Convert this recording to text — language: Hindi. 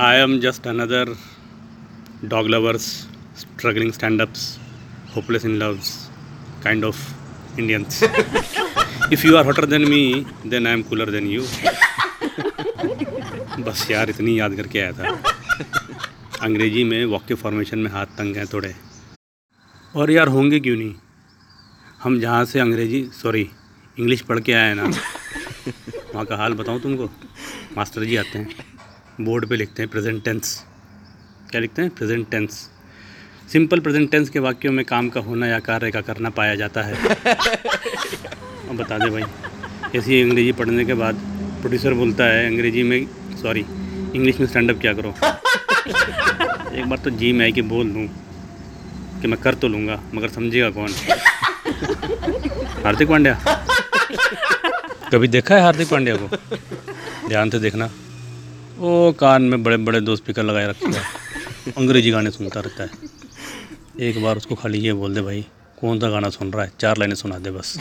I am just another dog lovers struggling stand ups hopeless in loves kind of Indians if you are hotter than me then I am cooler than you बस यार इतनी याद करके आया था। अंग्रेज़ी में वाक्य फॉर्मेशन में हाथ तंग हैं थोड़े। और यार होंगे क्यों नहीं? हम जहाँ से अंग्रेज़ी सॉरी इंग्लिश पढ़ के आए हैं ना। वहाँ का हाल बताऊँ तुमको? मास्टर जी आते हैं। बोर्ड पे लिखते हैं प्रेजेंट टेंस क्या लिखते हैं? Present tense simple present tense के वाक्यों में काम का होना या कार्य का करना पाया जाता है। अब बता दे भाई। ऐसी अंग्रेज़ी पढ़ने के बाद प्रोड्यूसर बोलता है अंग्रेज़ी में सॉरी इंग्लिश में स्टैंड अप क्या करो? एक बार तो जी में आई कि बोल दूँ कि मैं कर तो लूँगा मगर समझेगा कौन? हार्दिक पांड्या। कभी देखा है हार्दिक पांड्या को? ध्यान से देखना। ओ कान में बड़े बड़े दो स्पीकर लगाए रखे हैं। अंग्रेज़ी गाने सुनता रहता है। एक बार उसको खाली ये बोल दे भाई, कौन सा गाना सुन रहा है? चार लाइनें सुना दे बस।